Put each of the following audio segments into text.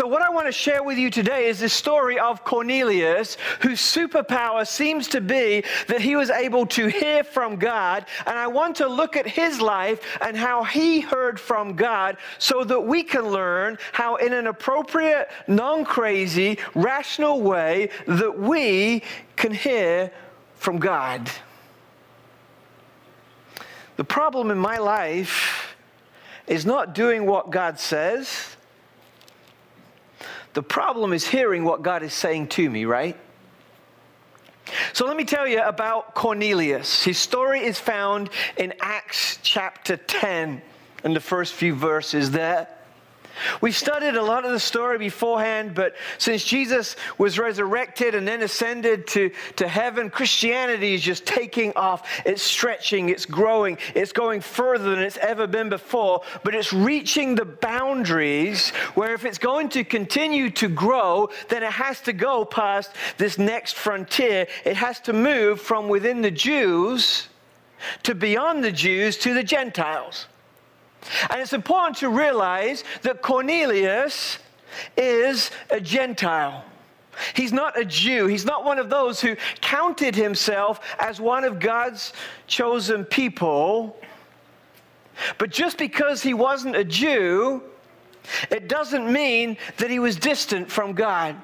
So, what I want to share with you today is the story of Cornelius, whose superpower seems to be that he was able to hear from God. And I want to look at his life and how he heard from God so that we can learn how, in an appropriate, non crazy, rational way, that we can hear from God. The problem in my life is not doing what God says the problem is hearing what God is saying to me, right? So let me tell you about Cornelius. His story is found in Acts chapter 10 in the first few verses there. We've studied a lot of the story beforehand, but since Jesus was resurrected and then ascended to, to heaven, Christianity is just taking off. It's stretching, it's growing, it's going further than it's ever been before, but it's reaching the boundaries where if it's going to continue to grow, then it has to go past this next frontier. It has to move from within the Jews to beyond the Jews to the Gentiles. And it's important to realize that Cornelius is a Gentile. He's not a Jew. He's not one of those who counted himself as one of God's chosen people. But just because he wasn't a Jew, it doesn't mean that he was distant from God.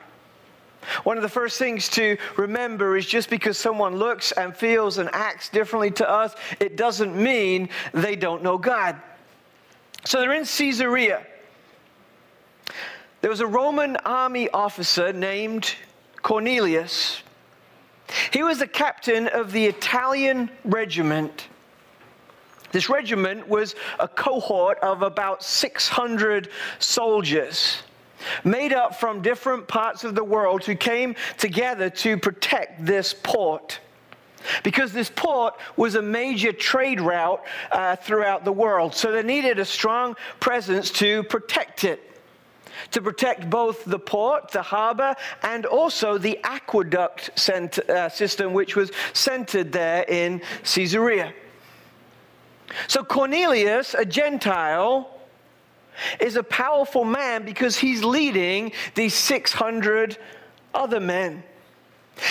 One of the first things to remember is just because someone looks and feels and acts differently to us, it doesn't mean they don't know God. So they're in Caesarea. There was a Roman army officer named Cornelius. He was the captain of the Italian regiment. This regiment was a cohort of about 600 soldiers made up from different parts of the world who came together to protect this port because this port was a major trade route uh, throughout the world. So they needed a strong presence to protect it. To protect both the port, the harbor, and also the aqueduct cent- uh, system, which was centered there in Caesarea. So Cornelius, a Gentile, is a powerful man because he's leading these 600 other men.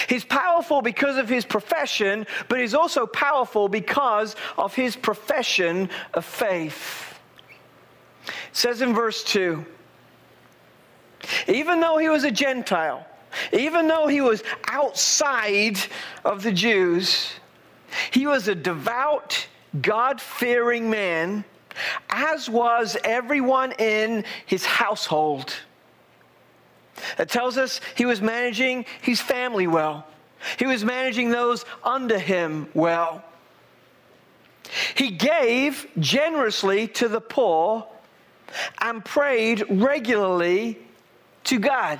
He's powerful because of his profession, but he's also powerful because of his profession of faith. It says in verse 2 even though he was a Gentile, even though he was outside of the Jews, he was a devout, God fearing man, as was everyone in his household. It tells us he was managing his family well. He was managing those under him well. He gave generously to the poor and prayed regularly to God.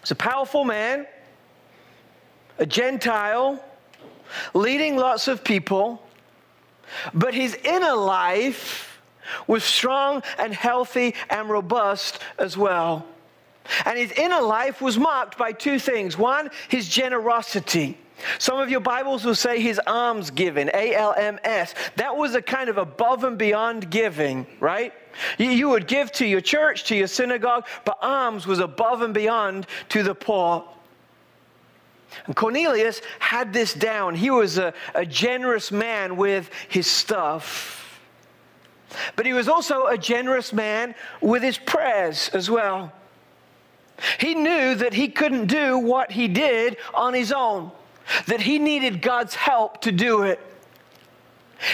He's a powerful man, a Gentile, leading lots of people, but his inner life was strong and healthy and robust as well. And his inner life was marked by two things. One, his generosity. Some of your Bibles will say his alms giving, A L M S. That was a kind of above and beyond giving, right? You would give to your church, to your synagogue, but alms was above and beyond to the poor. And Cornelius had this down. He was a, a generous man with his stuff. But he was also a generous man with his prayers as well. He knew that he couldn't do what he did on his own, that he needed God's help to do it.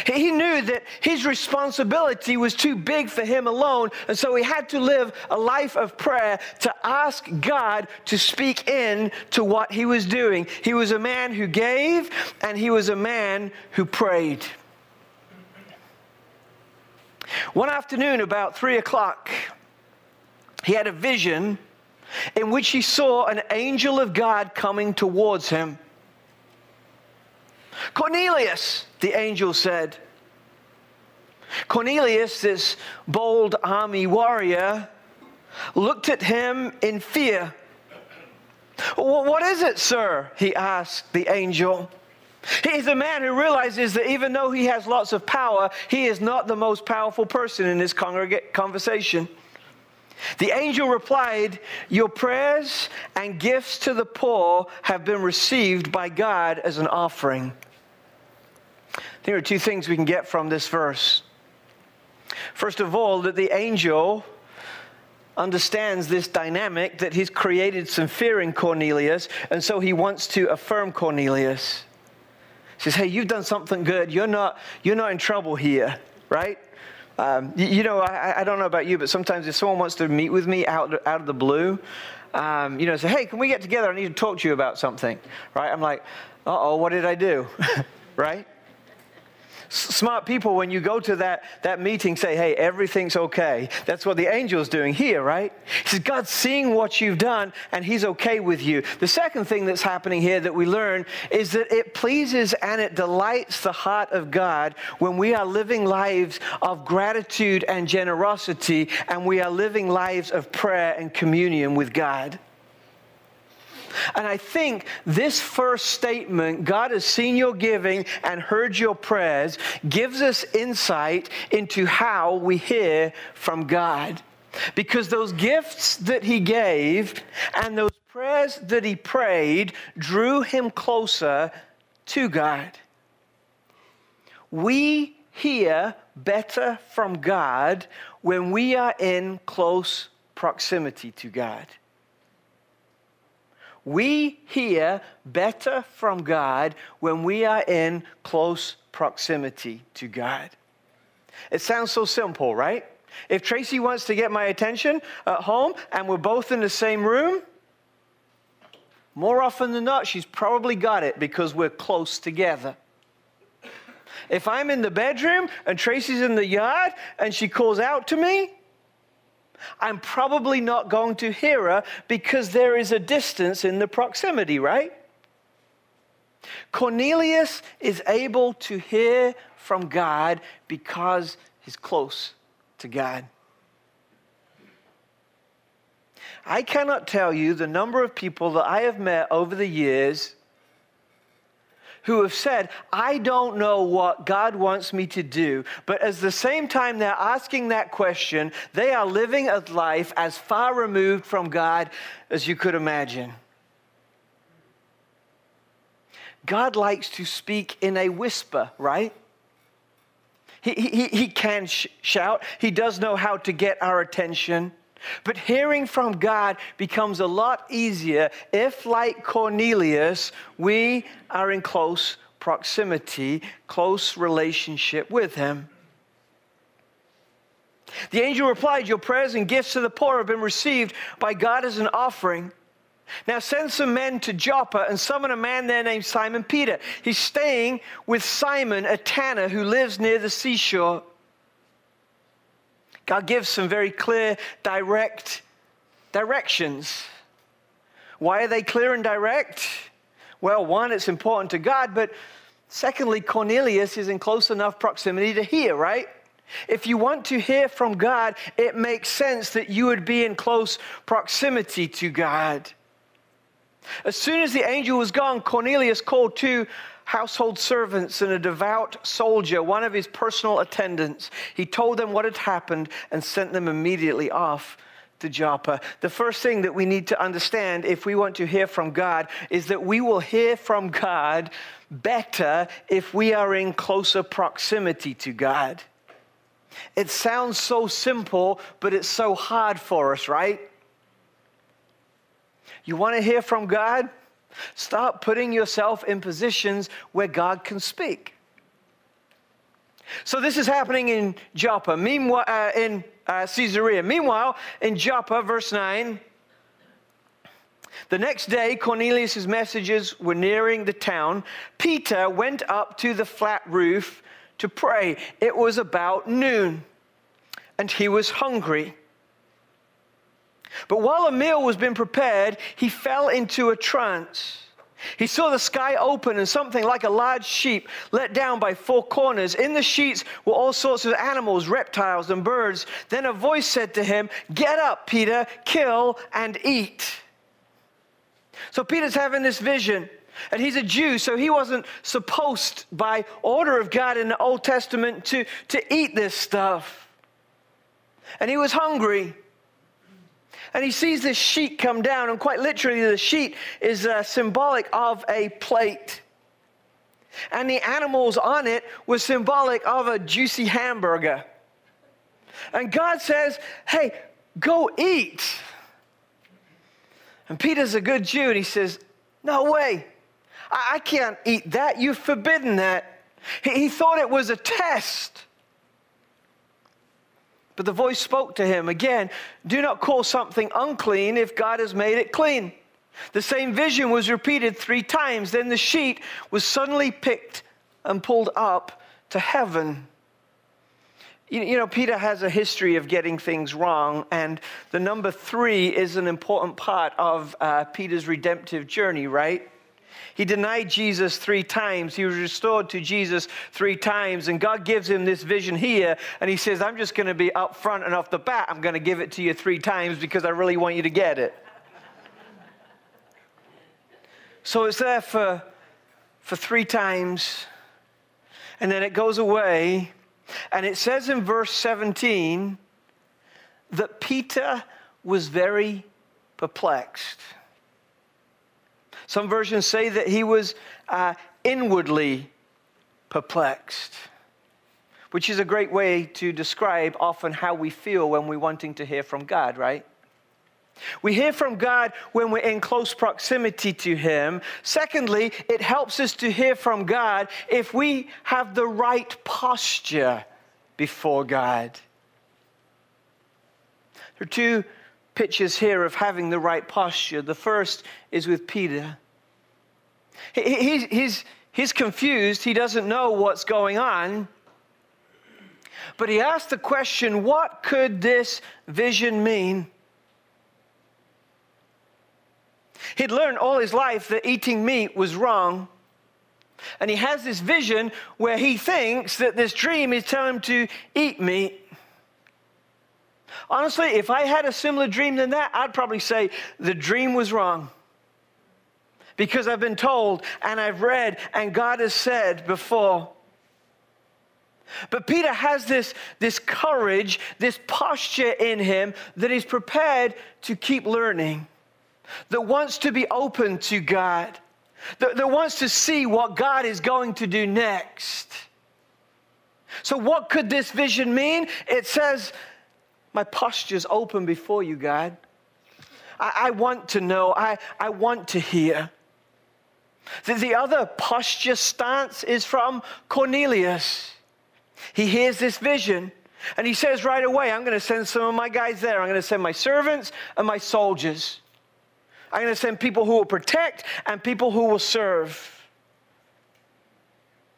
He knew that his responsibility was too big for him alone, and so he had to live a life of prayer to ask God to speak in to what he was doing. He was a man who gave, and he was a man who prayed. One afternoon, about three o'clock, he had a vision in which he saw an angel of God coming towards him. Cornelius, the angel said. Cornelius, this bold army warrior, looked at him in fear. What is it, sir? He asked the angel. He's a man who realizes that even though he has lots of power, he is not the most powerful person in this conversation. The angel replied, Your prayers and gifts to the poor have been received by God as an offering. There are two things we can get from this verse. First of all, that the angel understands this dynamic that he's created some fear in Cornelius, and so he wants to affirm Cornelius. He says, Hey, you've done something good. You're not, you're not in trouble here, right? Um, you, you, know, I, I, don't know about you, but sometimes if someone wants to meet with me out, out of the blue, um, you know, say, hey, can we get together? I need to talk to you about something, right? I'm like, uh oh, what did I do? right? Smart people, when you go to that, that meeting, say, hey, everything's okay. That's what the angel's doing here, right? He says, God's seeing what you've done and he's okay with you. The second thing that's happening here that we learn is that it pleases and it delights the heart of God when we are living lives of gratitude and generosity and we are living lives of prayer and communion with God. And I think this first statement, God has seen your giving and heard your prayers, gives us insight into how we hear from God. Because those gifts that He gave and those prayers that He prayed drew Him closer to God. We hear better from God when we are in close proximity to God we hear better from God when we are in close proximity to God. It sounds so simple, right? If Tracy wants to get my attention at home and we're both in the same room, more often than not, she's probably got it because we're close together. If I'm in the bedroom and Tracy's in the yard and she calls out to me, I'm probably not going to hear her because there is a distance in the proximity, right? Cornelius is able to hear from God because he's close to God. I cannot tell you the number of people that I have met over the years who have said, I don't know what God wants me to do. But at the same time they're asking that question, they are living a life as far removed from God as you could imagine. God likes to speak in a whisper, right? He, he, he can sh- shout. He does know how to get our attention. But hearing from God becomes a lot easier if, like Cornelius, we are in close proximity, close relationship with Him. The angel replied, Your prayers and gifts to the poor have been received by God as an offering. Now send some men to Joppa and summon a man there named Simon Peter. He's staying with Simon, a tanner who lives near the seashore. God gives some very clear, direct directions. Why are they clear and direct? Well, one, it's important to God, but secondly, Cornelius is in close enough proximity to hear, right? If you want to hear from God, it makes sense that you would be in close proximity to God. As soon as the angel was gone, Cornelius called two household servants and a devout soldier, one of his personal attendants. He told them what had happened and sent them immediately off to Joppa. The first thing that we need to understand if we want to hear from God is that we will hear from God better if we are in closer proximity to God. It sounds so simple, but it's so hard for us, right? You want to hear from God? Start putting yourself in positions where God can speak. So this is happening in Joppa. Meanwhile, uh, in uh, Caesarea. Meanwhile, in Joppa, verse 9, the next day, Cornelius' messages were nearing the town. Peter went up to the flat roof to pray. It was about noon, and he was hungry. But while a meal was being prepared, he fell into a trance. He saw the sky open and something like a large sheep let down by four corners. In the sheets were all sorts of animals, reptiles, and birds. Then a voice said to him, Get up, Peter, kill and eat. So Peter's having this vision. And he's a Jew, so he wasn't supposed by order of God in the Old Testament to, to eat this stuff. And he was hungry. And he sees this sheet come down, and quite literally, the sheet is uh, symbolic of a plate. And the animals on it were symbolic of a juicy hamburger. And God says, Hey, go eat. And Peter's a good Jew, and he says, No way. I, I can't eat that. You've forbidden that. He, he thought it was a test. But the voice spoke to him again do not call something unclean if God has made it clean. The same vision was repeated three times. Then the sheet was suddenly picked and pulled up to heaven. You, know, Peter has a history of getting things wrong, and the number three is an important part of uh, Peter's redemptive journey, right? He denied Jesus three times. He was restored to Jesus three times. And God gives him this vision here. And he says, I'm just going to be up front and off the bat. I'm going to give it to you three times because I really want you to get it. so it's there for, for three times. And then it goes away. And it says in verse 17 that Peter was very perplexed. Some versions say that he was uh, inwardly perplexed, which is a great way to describe often how we feel when we're wanting to hear from God, right? We hear from God when we're in close proximity to Him. Secondly, it helps us to hear from God if we have the right posture before God. There are two pictures here of having the right posture. The first is with Peter. He, he's, he's confused, he doesn't know what's going on. But he asked the question what could this vision mean? He'd learned all his life that eating meat was wrong. And he has this vision where he thinks that this dream is telling him to eat meat. Honestly, if I had a similar dream than that, I'd probably say the dream was wrong. Because I've been told and I've read and God has said before. But Peter has this, this courage, this posture in him that is prepared to keep learning, that wants to be open to God, that, that wants to see what God is going to do next. So, what could this vision mean? It says my posture's open before you, God. I, I want to know, I, I want to hear. The, the other posture stance is from Cornelius. He hears this vision and he says right away, I'm going to send some of my guys there. I'm going to send my servants and my soldiers. I'm going to send people who will protect and people who will serve.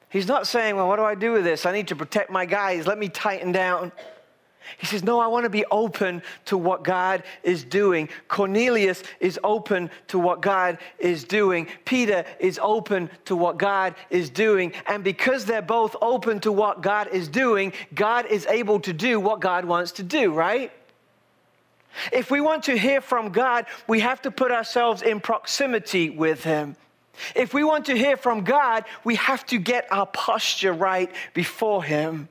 He's not saying, Well, what do I do with this? I need to protect my guys. Let me tighten down. He says, No, I want to be open to what God is doing. Cornelius is open to what God is doing. Peter is open to what God is doing. And because they're both open to what God is doing, God is able to do what God wants to do, right? If we want to hear from God, we have to put ourselves in proximity with Him. If we want to hear from God, we have to get our posture right before Him.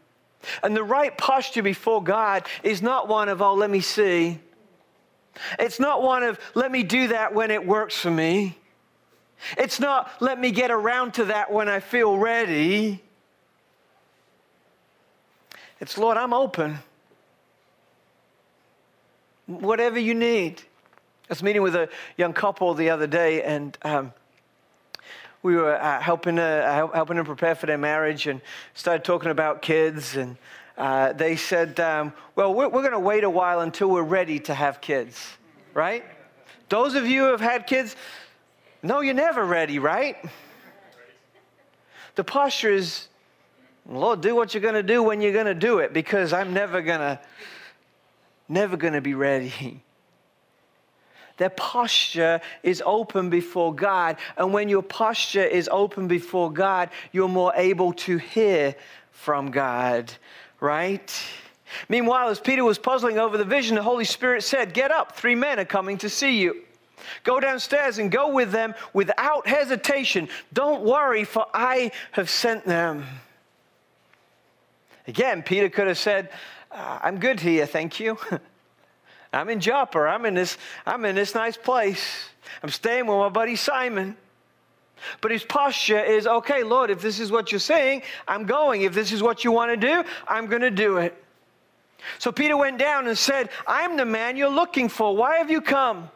And the right posture before God is not one of, oh, let me see. It's not one of, let me do that when it works for me. It's not, let me get around to that when I feel ready. It's, Lord, I'm open. Whatever you need. I was meeting with a young couple the other day, and um, we were uh, helping, uh, helping them prepare for their marriage and started talking about kids. And uh, they said, um, Well, we're, we're going to wait a while until we're ready to have kids, right? Those of you who have had kids, no, you're never ready, right? The posture is, Lord, do what you're going to do when you're going to do it because I'm never going to, never going to be ready. Their posture is open before God. And when your posture is open before God, you're more able to hear from God, right? Meanwhile, as Peter was puzzling over the vision, the Holy Spirit said, Get up, three men are coming to see you. Go downstairs and go with them without hesitation. Don't worry, for I have sent them. Again, Peter could have said, uh, I'm good here, thank you. I'm in Joppa. I'm in this, I'm in this nice place. I'm staying with my buddy Simon. But his posture is okay, Lord, if this is what you're saying, I'm going. If this is what you want to do, I'm going to do it. So Peter went down and said, I'm the man you're looking for. Why have you come?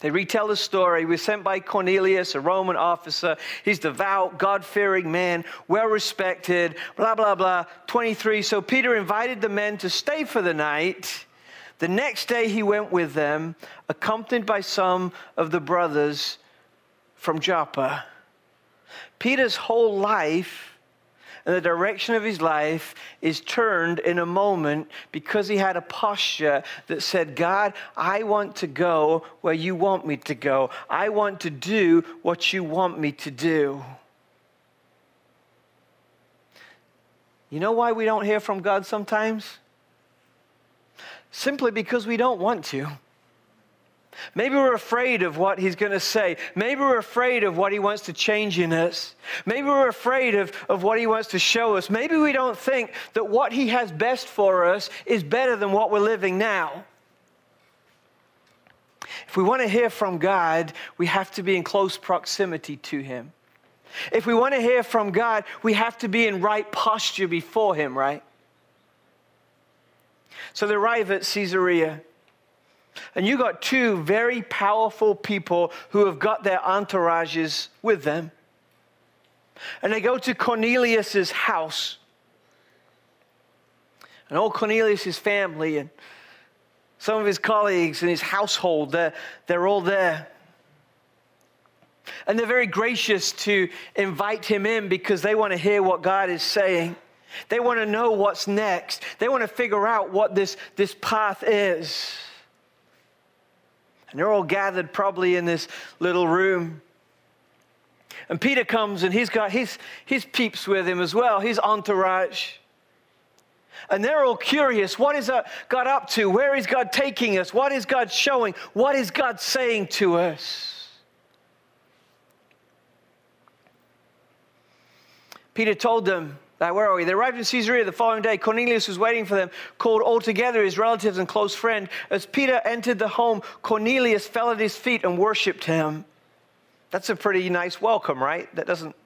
They retell the story. We're sent by Cornelius, a Roman officer. He's devout, God fearing man, well respected, blah, blah, blah. 23. So Peter invited the men to stay for the night. The next day he went with them, accompanied by some of the brothers from Joppa. Peter's whole life and the direction of his life is turned in a moment because he had a posture that said, God, I want to go where you want me to go. I want to do what you want me to do. You know why we don't hear from God sometimes? Simply because we don't want to. Maybe we're afraid of what he's going to say. Maybe we're afraid of what he wants to change in us. Maybe we're afraid of, of what he wants to show us. Maybe we don't think that what he has best for us is better than what we're living now. If we want to hear from God, we have to be in close proximity to him. If we want to hear from God, we have to be in right posture before him, right? So they arrive at Caesarea. And you got two very powerful people who have got their entourages with them. And they go to Cornelius's house. And all Cornelius's family and some of his colleagues and his household, they're, they're all there. And they're very gracious to invite him in because they want to hear what God is saying. They want to know what's next. They want to figure out what this, this path is. And they're all gathered probably in this little room. And Peter comes and he's got his, his peeps with him as well, his entourage. And they're all curious. What is God up to? Where is God taking us? What is God showing? What is God saying to us? Peter told them, now, where are we? They arrived in Caesarea the following day. Cornelius was waiting for them, called all together his relatives and close friend. As Peter entered the home, Cornelius fell at his feet and worshiped him. That's a pretty nice welcome, right? That doesn't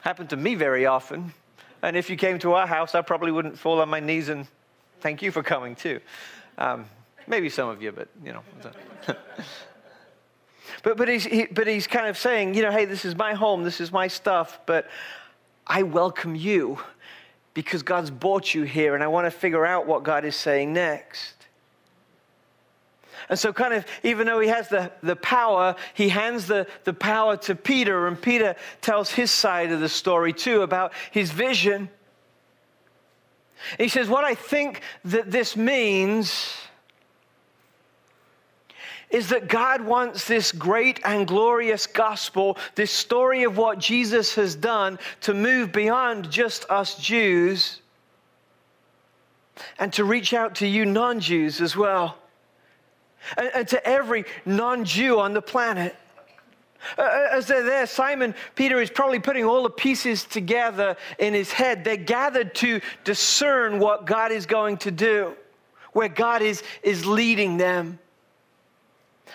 happen to me very often. And if you came to our house, I probably wouldn't fall on my knees and thank you for coming too. Um, maybe some of you, but you know. but but he's he, but he's kind of saying, you know, hey, this is my home, this is my stuff, but I welcome you because God's brought you here and I want to figure out what God is saying next. And so, kind of, even though he has the, the power, he hands the, the power to Peter, and Peter tells his side of the story too about his vision. He says, What I think that this means is that God wants this great and glorious gospel, this story of what Jesus has done, to move beyond just us Jews and to reach out to you non Jews as well, and, and, to every non Jew on the planet. Uh, uh, as they're there, Simon Peter is probably putting all the pieces together in his head. They're gathered to discern what God is going to do, where God is, is leading them.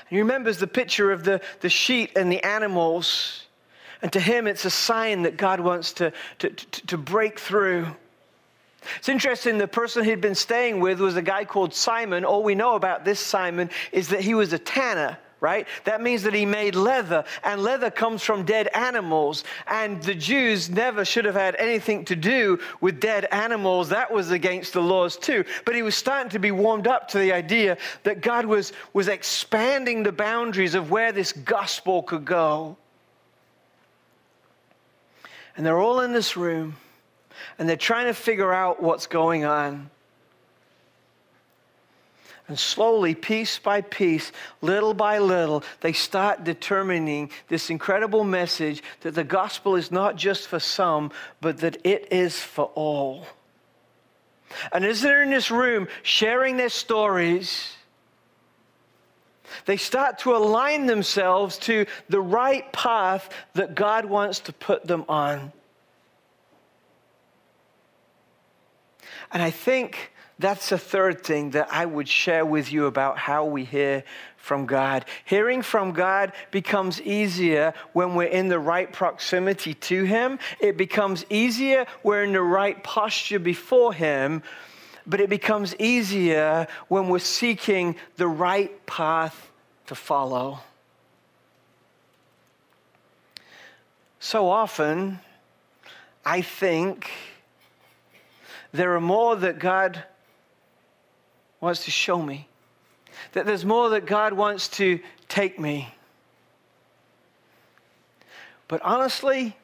He remembers the picture of the, the sheep and the animals. And to him, it's a sign that God wants to, to, to, to break through. It's interesting, the person he'd been staying with was a guy called Simon. All we know about this Simon is that he was a tanner right? That means that he made leather, and leather comes from dead animals. And the Jews never should have had anything to do with dead animals. That was against the laws too. But he was starting to be warmed up to the idea that God was, was expanding the boundaries of where this gospel could go. And they're all in this room, and they're trying to figure out what's going on. And slowly, piece by piece, little by little, they start determining this incredible message that the gospel is not just for some, but that it is for all. And as they're in this room sharing their stories, they start to align themselves to the right path that God wants to put them on. And I think That's the third thing that I would share with you about how we hear from God. Hearing from God becomes easier when we're in the right proximity to Him. It becomes easier when we're in the right posture before Him, but it becomes easier when we're seeking the right path to follow. So often, I think there are more that God wants to show me, that there's more that God wants to take me. But honestly,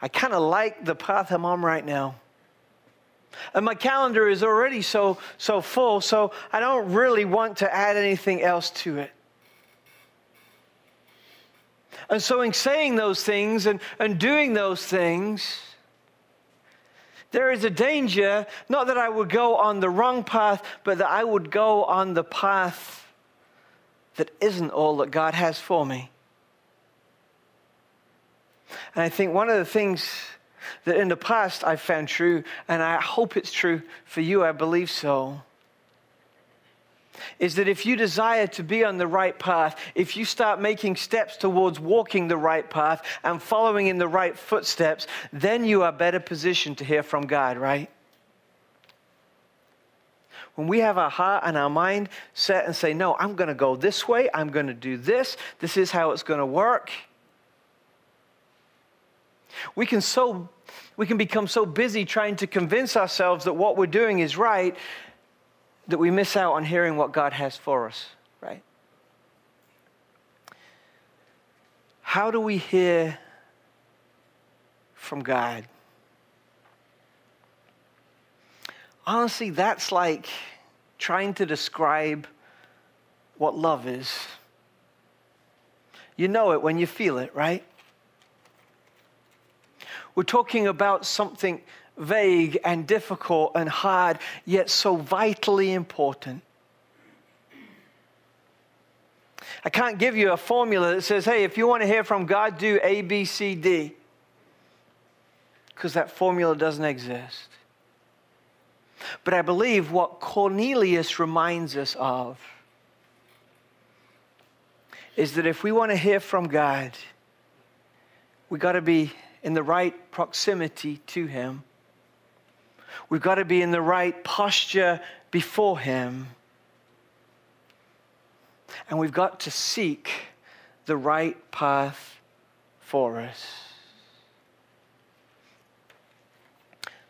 I kind of like the path I'm on right now. And my calendar is already so, so full, so I don't really want to add anything else to it. And so, in saying those things and, and doing those things, there is a danger, not that I would go on the wrong path, but that I would go on the path that isn't all that God has for me. And I think one of the things that in the past I've found true, and I hope it's true for you, I believe so, is that if you desire to be on the right path, if you start making steps towards walking the right path and following in the right footsteps, then you are better positioned to hear from God, right? When we have our heart and our mind set and say, No, I'm going to go this way, I'm going to do this, this is how it's going to work. We can so we can become so busy trying to convince ourselves that what we're doing is right that we miss out on hearing what God has for us, right? How do we hear from God? Honestly, that's like trying to describe what love is. You know it when you feel it, right? We're talking about something vague and difficult and hard, yet so vitally important. I can't give you a formula that says, hey, if you want to hear from God, do A, B, C, D. Because that formula doesn't exist. But I believe what Cornelius reminds us of is that if we want to hear from God, we got to be in the right proximity to Him. We've got to be in the right posture before Him. And we've got to seek the right path for us.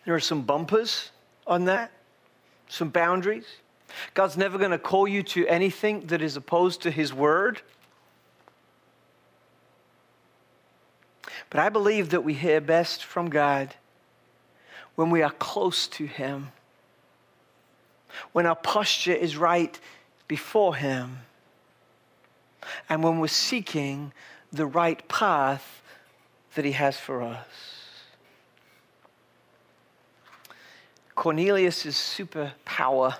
There are some bumpers on that, some boundaries. God's never going to call you to anything that is opposed to His word. But I believe that we hear best from God when we are close to Him, when our posture is right before Him, and when we're seeking the right path that He has for us. Cornelius' superpower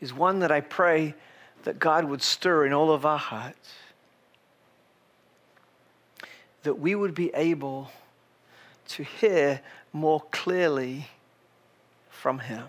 is one that I pray that God would stir in all of our hearts. That we would be able to hear more clearly from Him.